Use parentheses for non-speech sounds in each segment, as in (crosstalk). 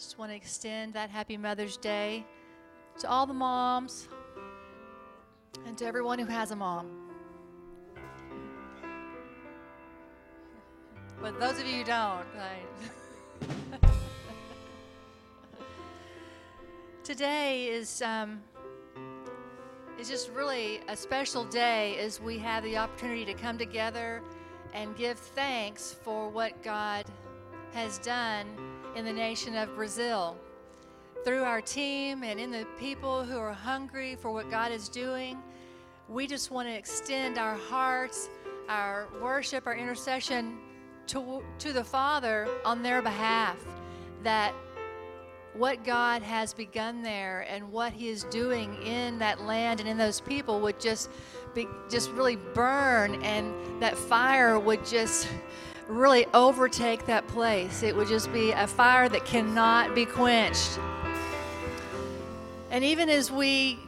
Just want to extend that happy Mother's Day to all the moms and to everyone who has a mom. But those of you who don't, (laughs) today is um, is just really a special day as we have the opportunity to come together and give thanks for what God has done in the nation of Brazil. Through our team and in the people who are hungry for what God is doing, we just want to extend our hearts, our worship, our intercession to, to the Father on their behalf. That what God has begun there and what He is doing in that land and in those people would just be just really burn, and that fire would just really overtake that place. It would just be a fire that cannot be quenched. And even as we,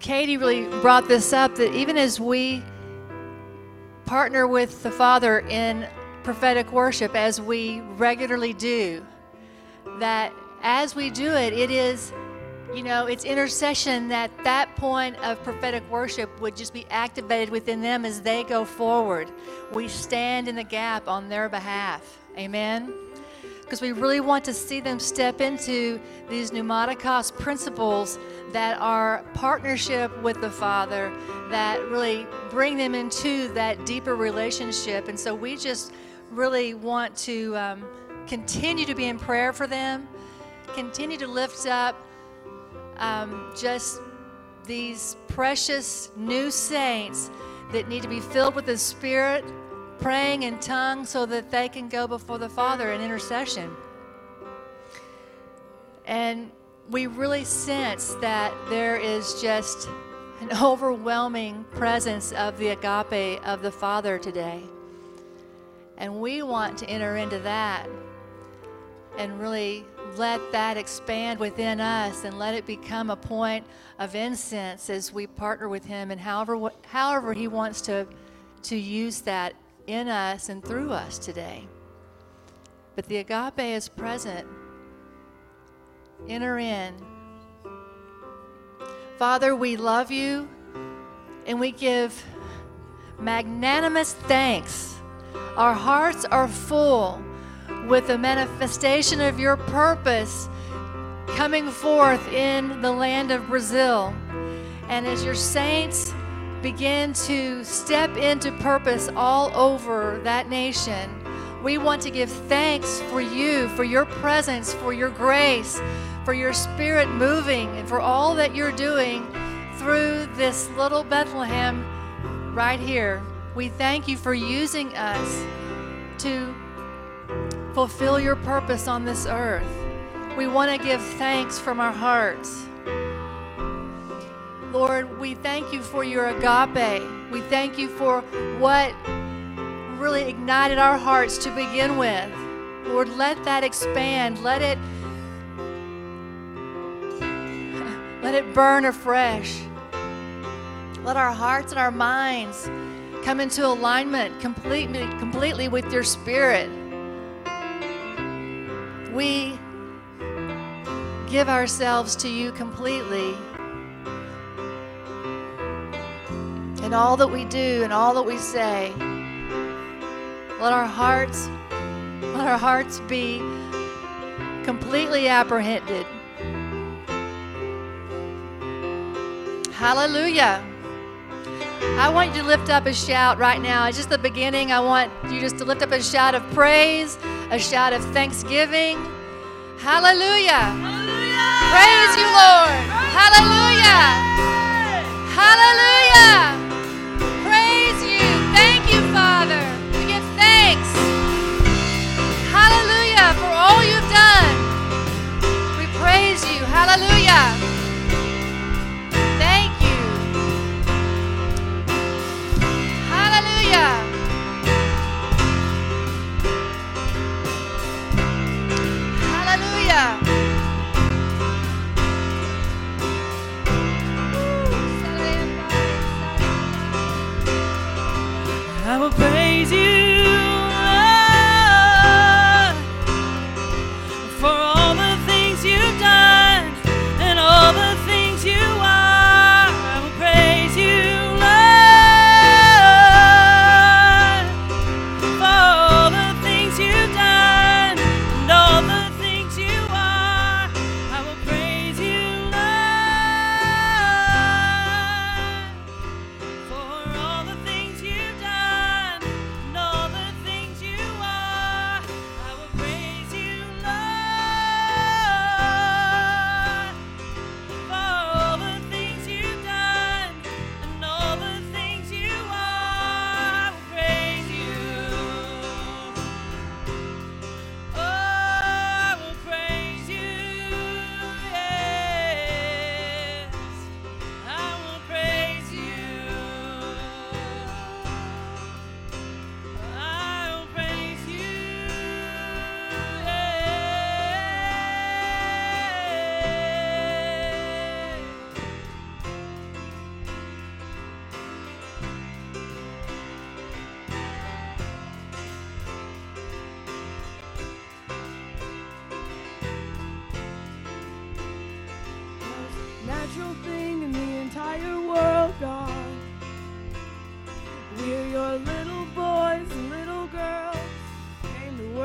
Katie really brought this up, that even as we partner with the Father in prophetic worship, as we regularly do, that as we do it, it is, you know, it's intercession that that point of prophetic worship would just be activated within them as they go forward. We stand in the gap on their behalf. Amen. Because we really want to see them step into these pneumatikos principles that are partnership with the Father, that really bring them into that deeper relationship. And so we just really want to um, continue to be in prayer for them, continue to lift up um, just these precious new saints that need to be filled with the Spirit, praying in tongues so that they can go before the Father in intercession. And we really sense that there is just an (laughs) overwhelming presence of the agape of the Father today. And we want to enter into that and really let that expand within us and let it become a point of incense as we partner with Him and however, however He wants to, to use that in us and through us today. But the agape is present. Enter in. Father, we love you and we give magnanimous thanks. Our hearts are full with the manifestation of your purpose coming forth in the land of Brazil. And as your saints begin to step into purpose all over that nation, we want to give thanks for you, for your presence, for your grace, for your spirit moving, and for all that you're doing through this little Bethlehem right here. We thank you for using us to fulfill your purpose on this earth. We want to give thanks from our hearts. Lord, we thank you for your agape. We thank you for what really ignited our hearts to begin with. Lord, let that expand. Let it let it burn afresh. Let our hearts and our minds come into alignment completely completely with your spirit. We give ourselves to you completely. In all that we do and all that we say, let our hearts let our hearts be completely apprehended. Hallelujah. I want you to lift up a shout right now. It's just the beginning. I want you just to lift up a shout of praise, a shout of thanksgiving. Hallelujah. Hallelujah. Praise you, Lord. Hallelujah. Hallelujah. Praise you. Thank you, Father. We give thanks. Hallelujah for all you've done. We praise you. Hallelujah.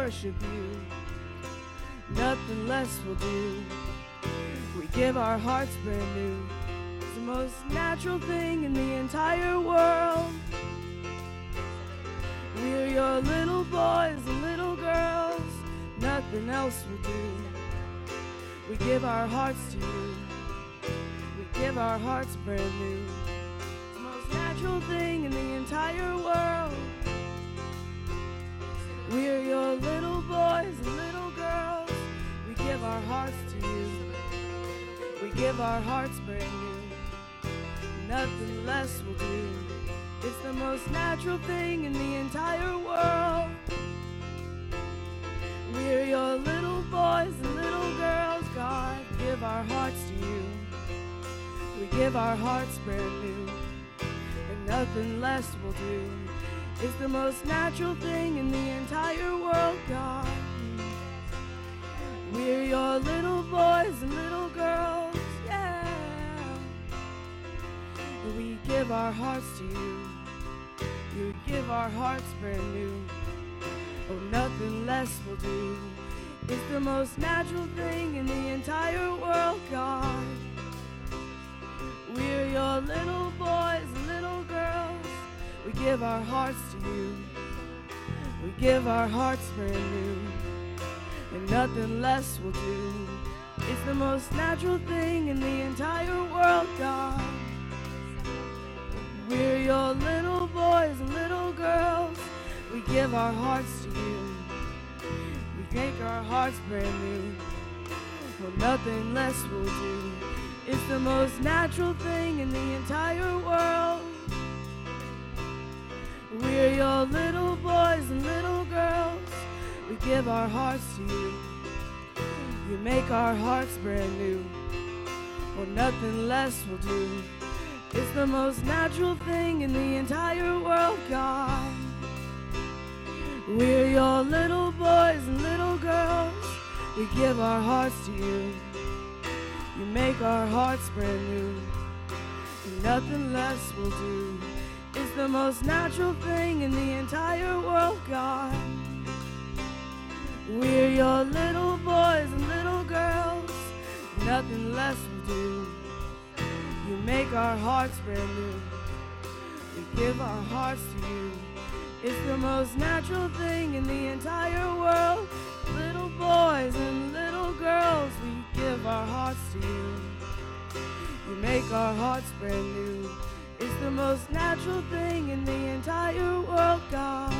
Worship you. Nothing less will do. We give our hearts brand new. It's the most natural thing in the entire world. We're your little boys and little girls. Nothing else will do. We give our hearts to you. We give our hearts brand new. It's the most natural thing in the entire world. We're your little boys and little girls. We give our hearts to you. We give our hearts brand new. Nothing less will do. It's the most natural thing in the entire world. We're your little boys and little girls. God, give our hearts to you. We give our hearts brand new. And nothing less will do. It's the most natural thing in the entire world, God. We're your little boys and little girls, yeah. We give our hearts to you. You give our hearts brand new. Oh, nothing less will do. It's the most natural thing in the entire world, God. We're your little boys and little girls. We give our hearts to you. We give our hearts brand new. And nothing less will do. It's the most natural thing in the entire world, God. We're your little boys and little girls. We give our hearts to you. We make our hearts brand new. Well, nothing less will do. It's the most natural thing in the entire world. We're your little boys and little girls. We give our hearts to you. You make our hearts brand new. Well, nothing less will do. It's the most natural thing in the entire world, God. We're your little boys and little girls. We give our hearts to you. You make our hearts brand new. And nothing less will do. It's the most natural thing in the entire world, God. We're your little boys and little girls. Nothing less will do. You make our hearts brand new. We give our hearts to you. It's the most natural thing in the entire world. Little boys and little girls, we give our hearts to you. You make our hearts brand new. It's the most natural thing in the entire world, God.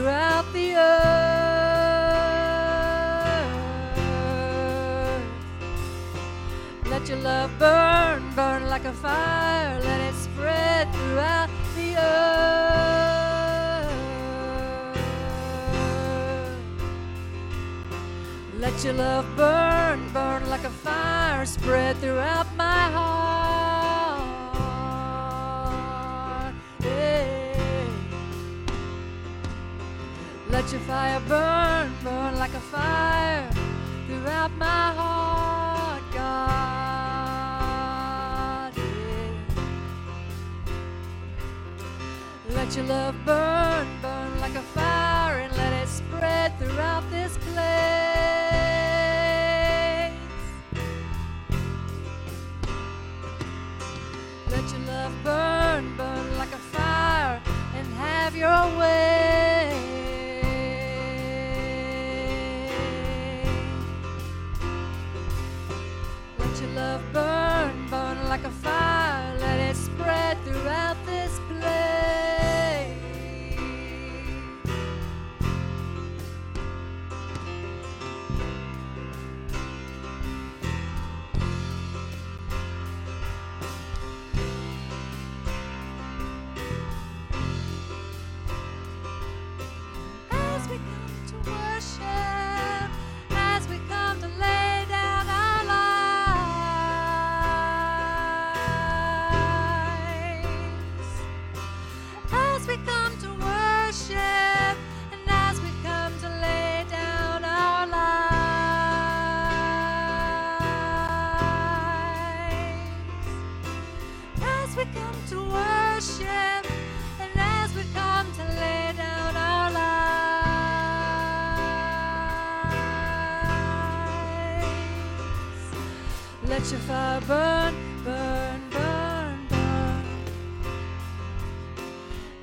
Throughout the earth. Let your love burn, burn like a fire. Let it spread throughout the earth. Let your love burn, burn like a fire, spread throughout my heart. Let your fire burn, burn like a fire throughout my heart, God. Yeah. Let your love burn, burn like a fire, and let it spread throughout this place. Let your love burn, burn like a fire, and have your way. Let your fire burn, burn, burn, burn.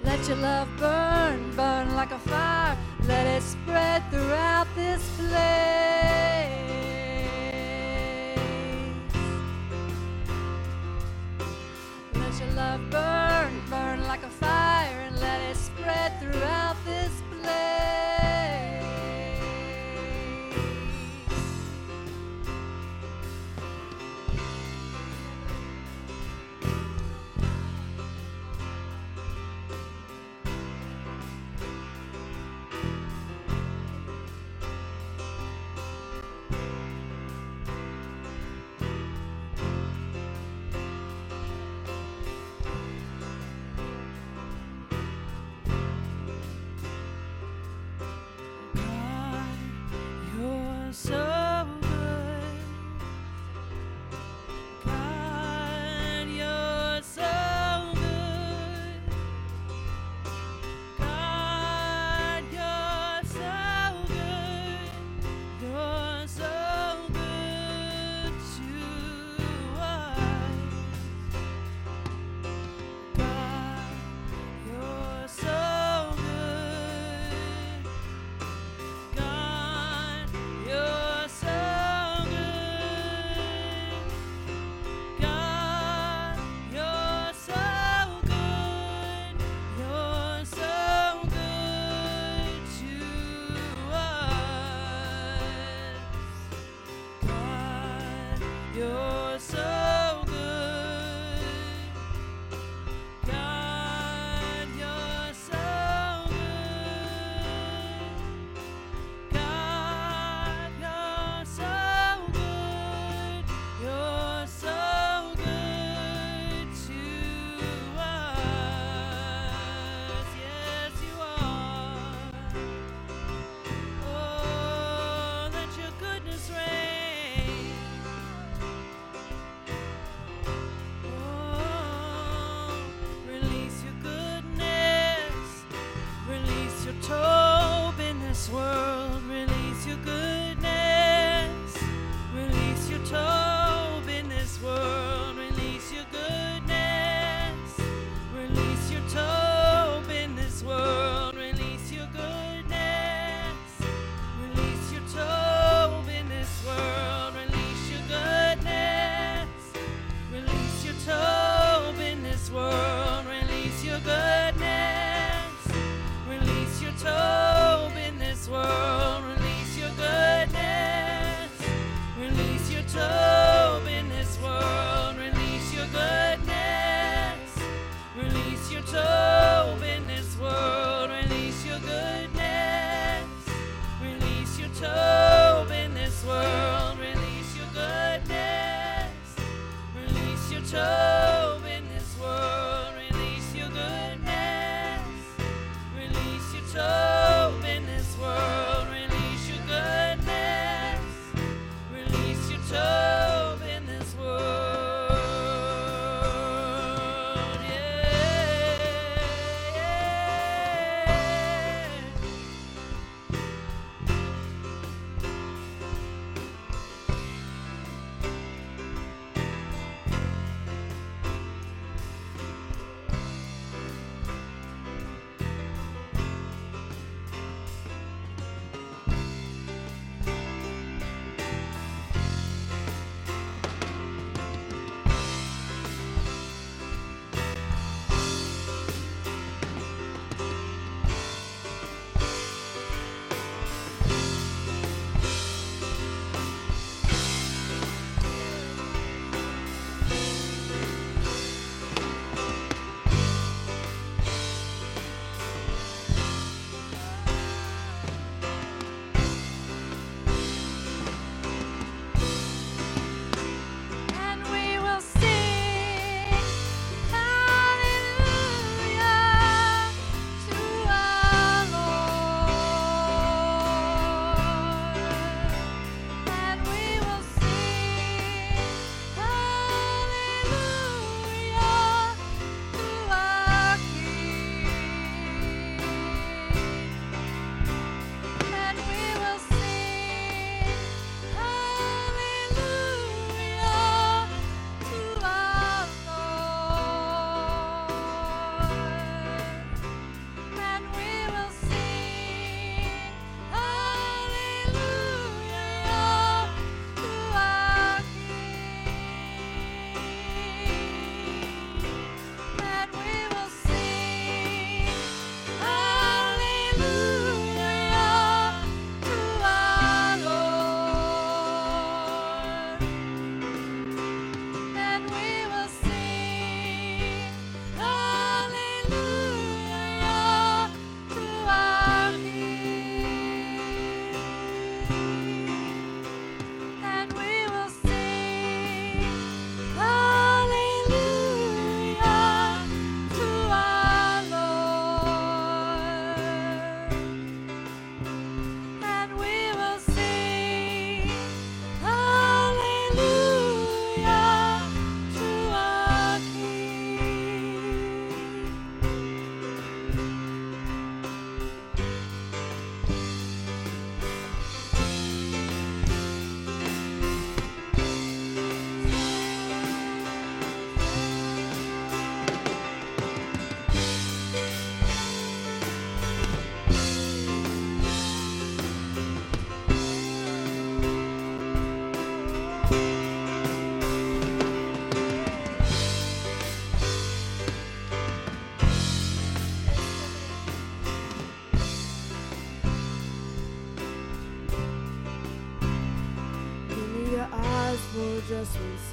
Let your love burn, burn like a fire. Let it spread throughout this place.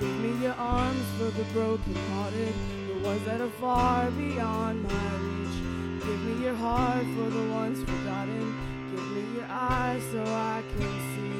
Give me your arms for the brokenhearted, the ones that are far beyond my reach. Give me your heart for the ones forgotten. Give me your eyes so I can see.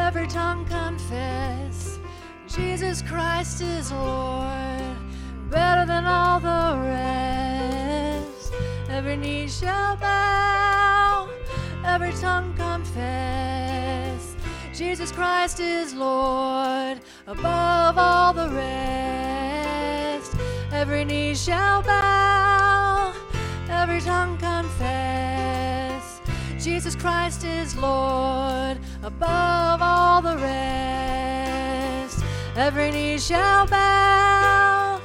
Every tongue confess Jesus Christ is Lord, better than all the rest. Every knee shall bow, every tongue confess Jesus Christ is Lord, above all the rest. Every knee shall bow, every tongue confess Jesus Christ is Lord, above all the rest. Every knee shall bow,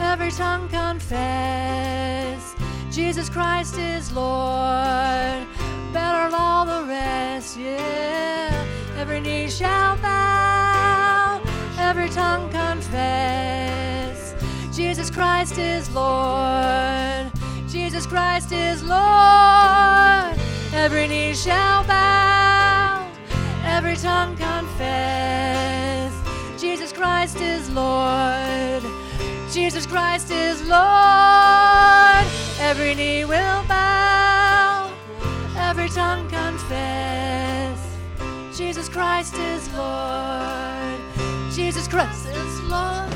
every tongue confess Jesus Christ is Lord, better than all the rest. Yeah, every knee shall bow, every tongue confess Jesus Christ is Lord. Jesus Christ is Lord. Every knee shall bow, every tongue confess. Jesus Christ is Lord. Jesus Christ is Lord. Every knee will bow, every tongue confess. Jesus Christ is Lord. Jesus Christ is Lord.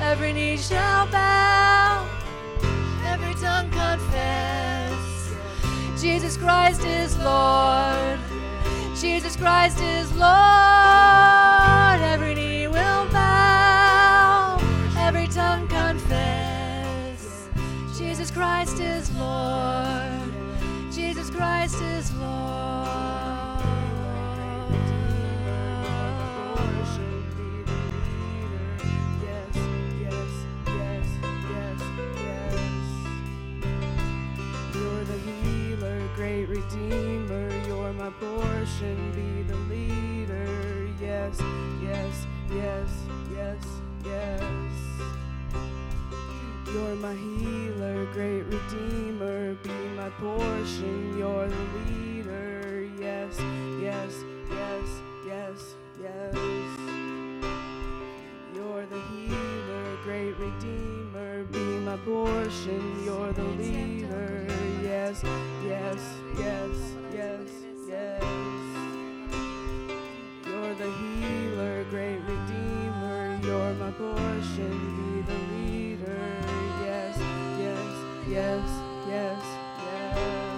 Every knee shall bow, every tongue confess. Jesus Christ is Lord. Jesus Christ is Lord. Every knee will bow, every tongue confess. Jesus Christ is Lord. Jesus Christ is Great portion, be the leader. Yes, yes, yes, yes, yes. You're my healer, great redeemer, be my portion. You're the leader. Yes, yes, yes, yes, yes. You're the healer, great redeemer, be my portion. You're the leader. Yes, yes, yes, yes, yes. You're the healer, great redeemer. You're my portion. Be the leader. Yes, yes, yes, yes, yes,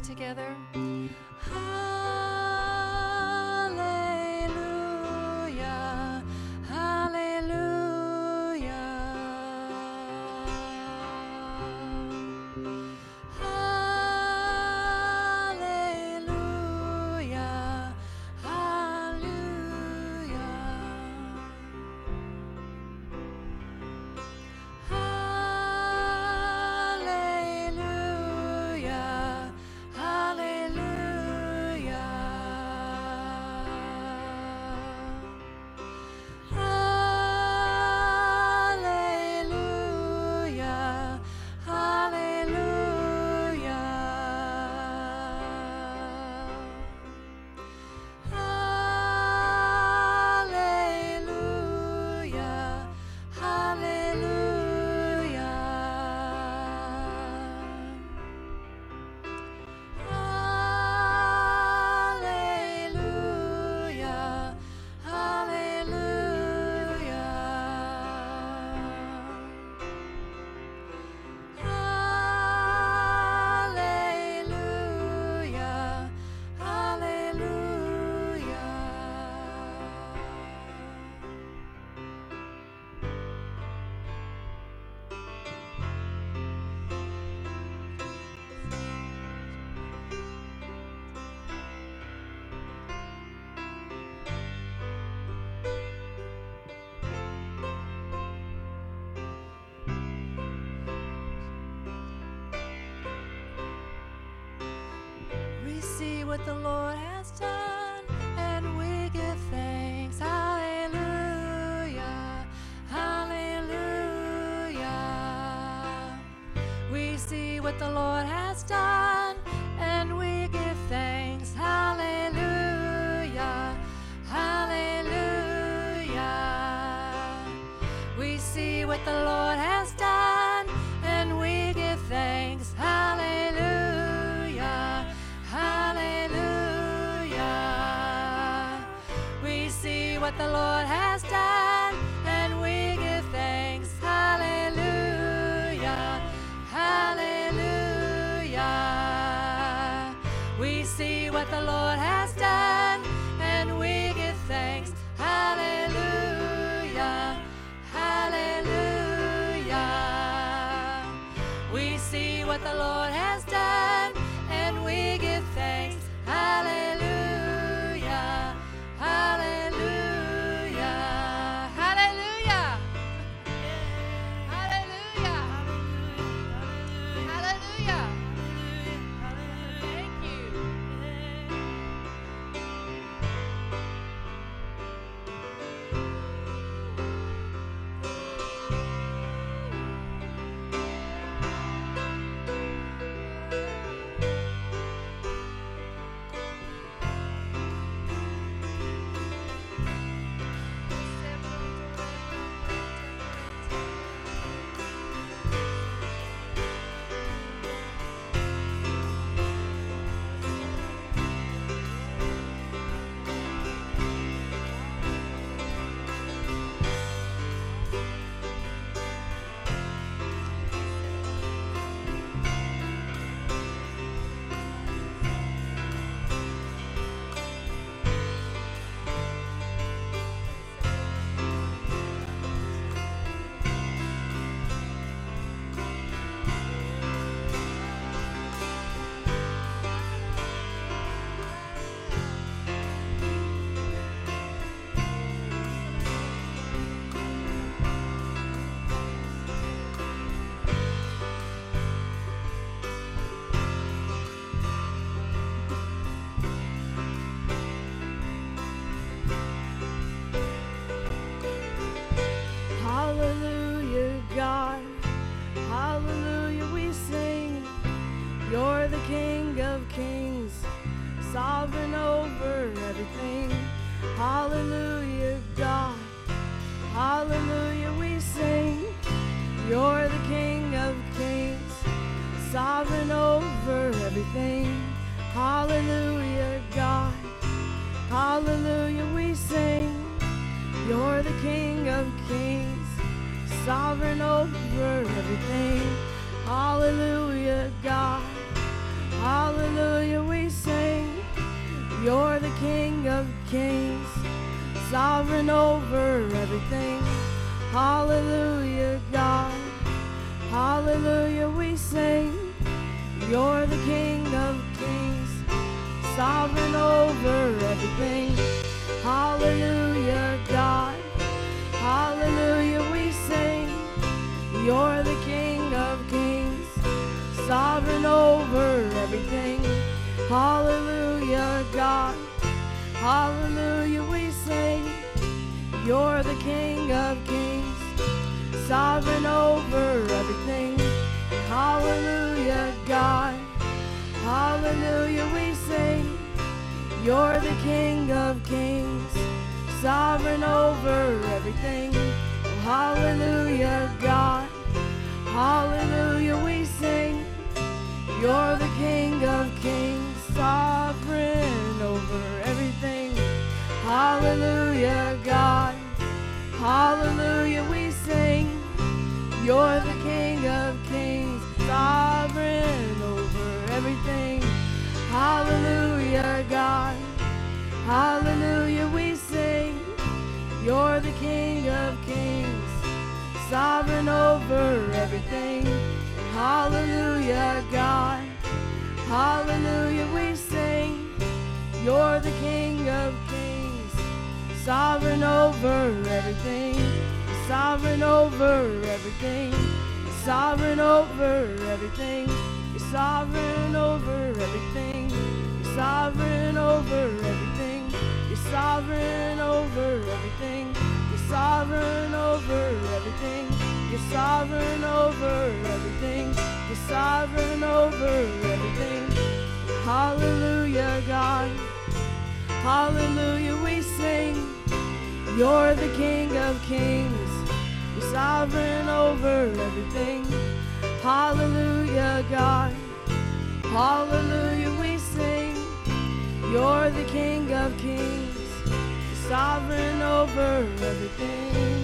together? What the Lord has done, and we give thanks. Hallelujah. Hallelujah. We see what the Lord has done, and we give thanks. Hallelujah. Hallelujah. We see what the Lord see what sovereign over everything. Oh, hallelujah, God. Hallelujah, we sing. You're the King of Kings, sovereign over everything. Hallelujah, God. Hallelujah, we sing. You're the King of Kings, sovereign over everything. Hallelujah, God. Hallelujah, we. You're the King of kings, sovereign over everything. Hallelujah, God. Hallelujah, we sing. You're the King of kings, sovereign over everything. Sovereign over everything. Sovereign over everything. You're sovereign over everything. You're sovereign over everything sovereign over everything. You're sovereign over everything. You're sovereign over everything. You're sovereign over everything. Hallelujah, God. Hallelujah, we sing. You're the King of Kings. You're sovereign over everything. Hallelujah, God. Hallelujah, we sing. You're the King of Kings sovereign over everything.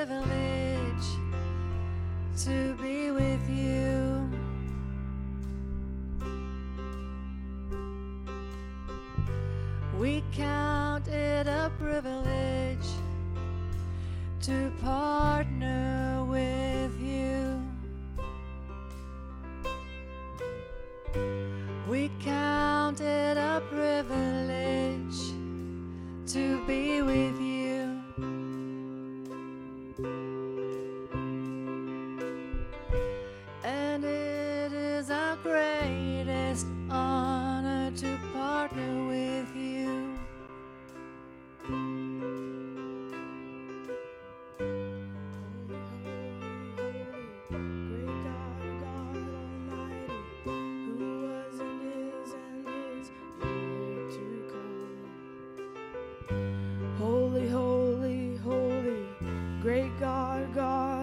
living God, God.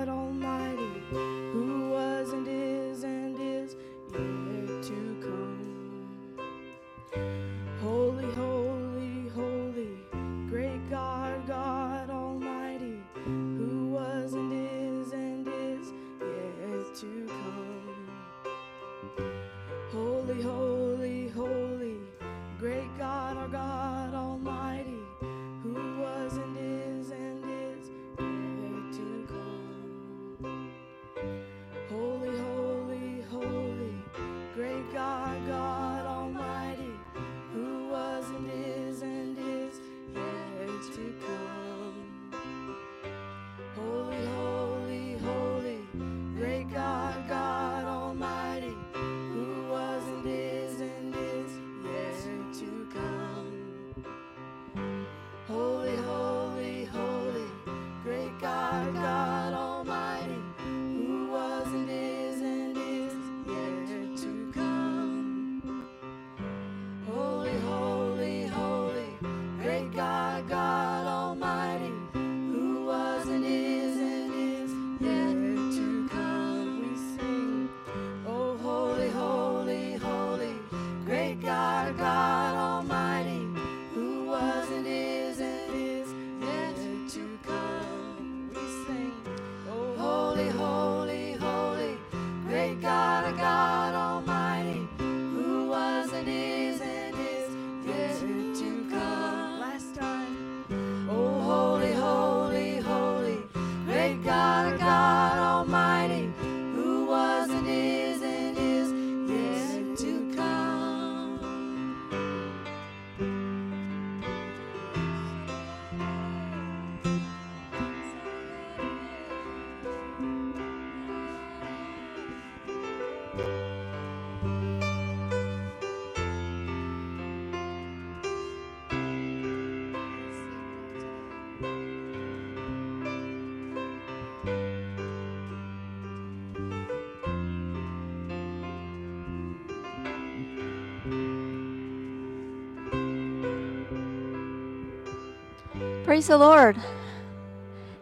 Praise the Lord.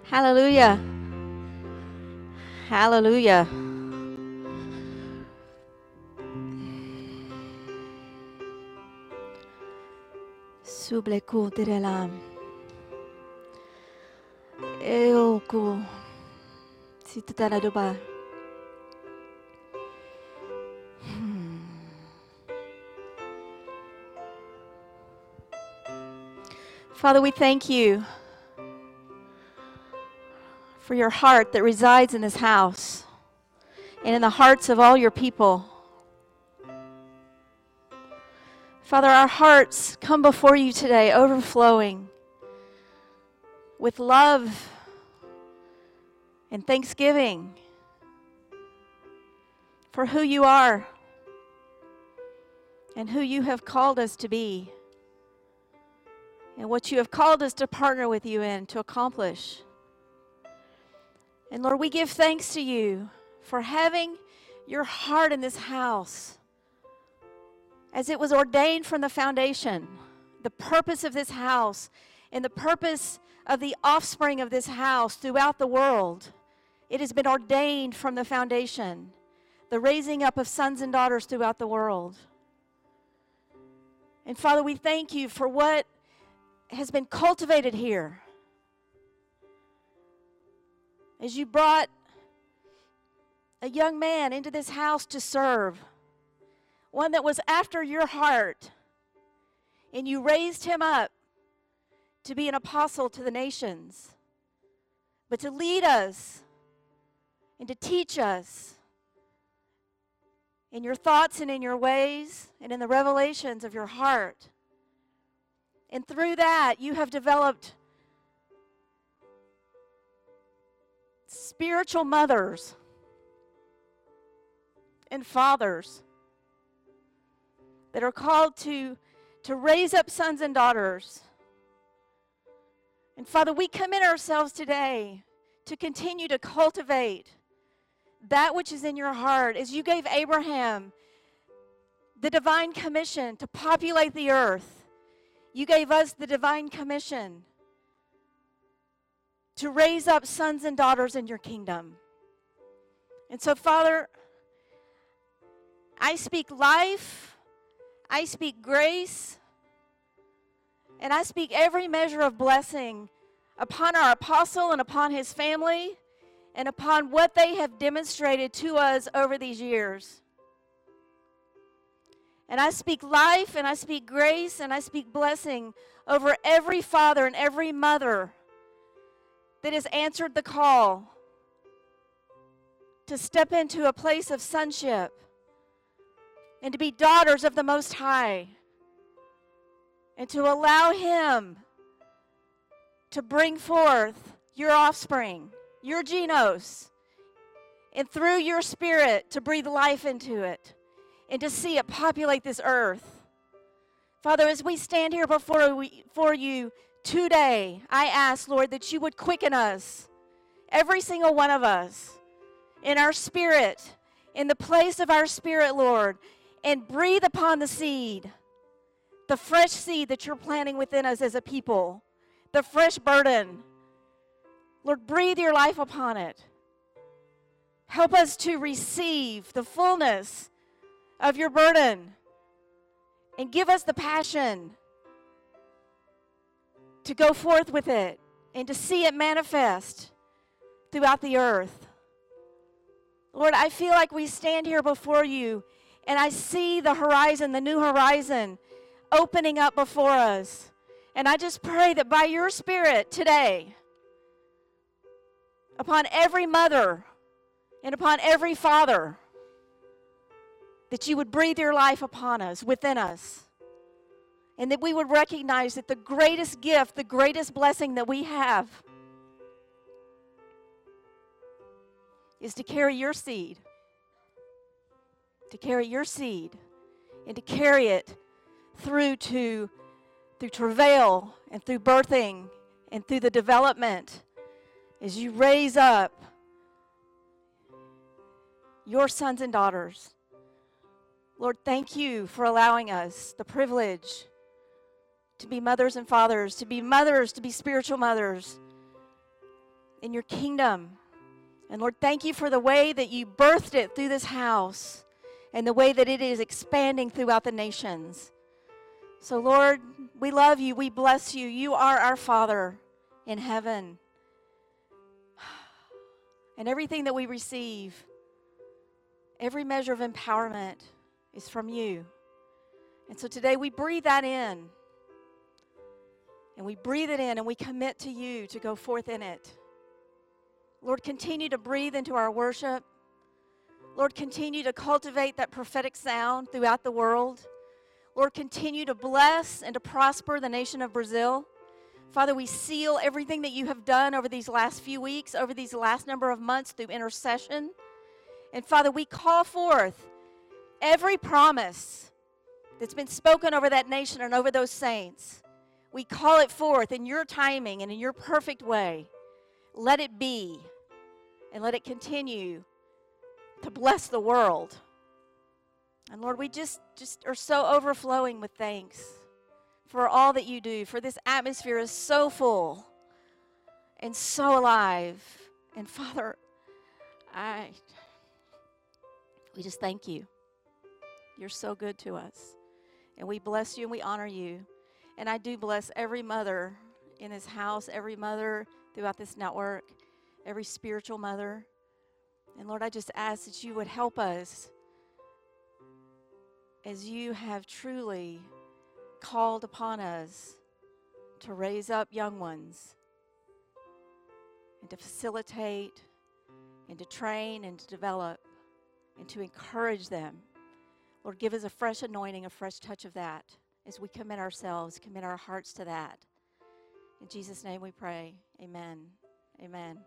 Hallelujah. Hallelujah. Subleku direla. Euku. Situtala doba. Father, we thank you for your heart that resides in this house and in the hearts of all your people. Father, our hearts come before you today overflowing with love and thanksgiving for who you are and who you have called us to be and what you have called us to partner with you in to accomplish. And Lord, we give thanks to you for having your heart in this house as it was ordained from the foundation. The purpose of this house and the purpose of the offspring of this house throughout the world. It has been ordained from the foundation, the raising up of sons and daughters throughout the world. And Father, we thank you for what has been cultivated here. As you brought a young man into this house to serve, one that was after your heart, and you raised him up to be an apostle to the nations, but to lead us and to teach us in your thoughts and in your ways and in the revelations of your heart. And through that, you have developed spiritual mothers and fathers that are called to, to raise up sons and daughters. And Father, we commit ourselves today to continue to cultivate that which is in your heart as you gave Abraham the divine commission to populate the earth. You gave us the divine commission to raise up sons and daughters in your kingdom. And so, Father, I speak life, I speak grace, and I speak every measure of blessing upon our apostle and upon his family and upon what they have demonstrated to us over these years. And I speak life and I speak grace and I speak blessing over every father and every mother that has answered the call to step into a place of sonship and to be daughters of the Most High and to allow Him to bring forth your offspring, your genos, and through your spirit to breathe life into it and to see it populate this earth. Father, as we stand here before, we, you today, I ask, Lord, that you would quicken us, every single one of us, in our spirit, in the place of our spirit, Lord, and breathe upon the seed, the fresh seed that you're planting within us as a people, the fresh burden. Lord, breathe your life upon it. Help us to receive the fullness of your burden and give us the passion to go forth with it and to see it manifest throughout the earth. Lord, I feel like we stand here before you and I see the horizon, the new horizon opening up before us. And I just pray that by your Spirit today, upon every mother and upon every father, that you would breathe your life upon us, within us and that we would recognize that the greatest gift, the greatest blessing that we have is to carry your seed, to carry your seed, and to carry it through to through travail and through birthing and through the development as you raise up your sons and daughters. Lord, thank you for allowing us the privilege to be mothers and fathers, to be mothers, to be spiritual mothers in your kingdom. And Lord, thank you for the way that you birthed it through this house and the way that it is expanding throughout the nations. So, Lord, we love you. We bless you. You are our Father in heaven. (sighs) And everything that we receive, every measure of empowerment is from you. And so today we breathe that in. And we breathe it in and we commit to you to go forth in it. Lord, continue to breathe into our worship. Lord, continue to cultivate that prophetic sound throughout the world. Lord, continue to bless and to prosper the nation of Brazil. Father, we seal everything that you have done over these last few weeks, over these last number of months through intercession. And Father, we call forth every promise that's been spoken over that nation and over those saints. We call it forth in your timing and in your perfect way. Let it be, and let it continue to bless the world. And Lord, we just, just are so overflowing with thanks for all that you do, for this atmosphere is so full and so alive. And Father, I we just thank you. You're so good to us. And we bless you and we honor you. And I do bless every mother in this house, every mother throughout this network, every spiritual mother. And Lord, I just ask that you would help us as you have truly called upon us to raise up young ones and to facilitate and to train and to develop and to encourage them. Lord, give us a fresh anointing, a fresh touch of that as we commit ourselves, commit our hearts to that. In Jesus' name we pray. Amen. Amen.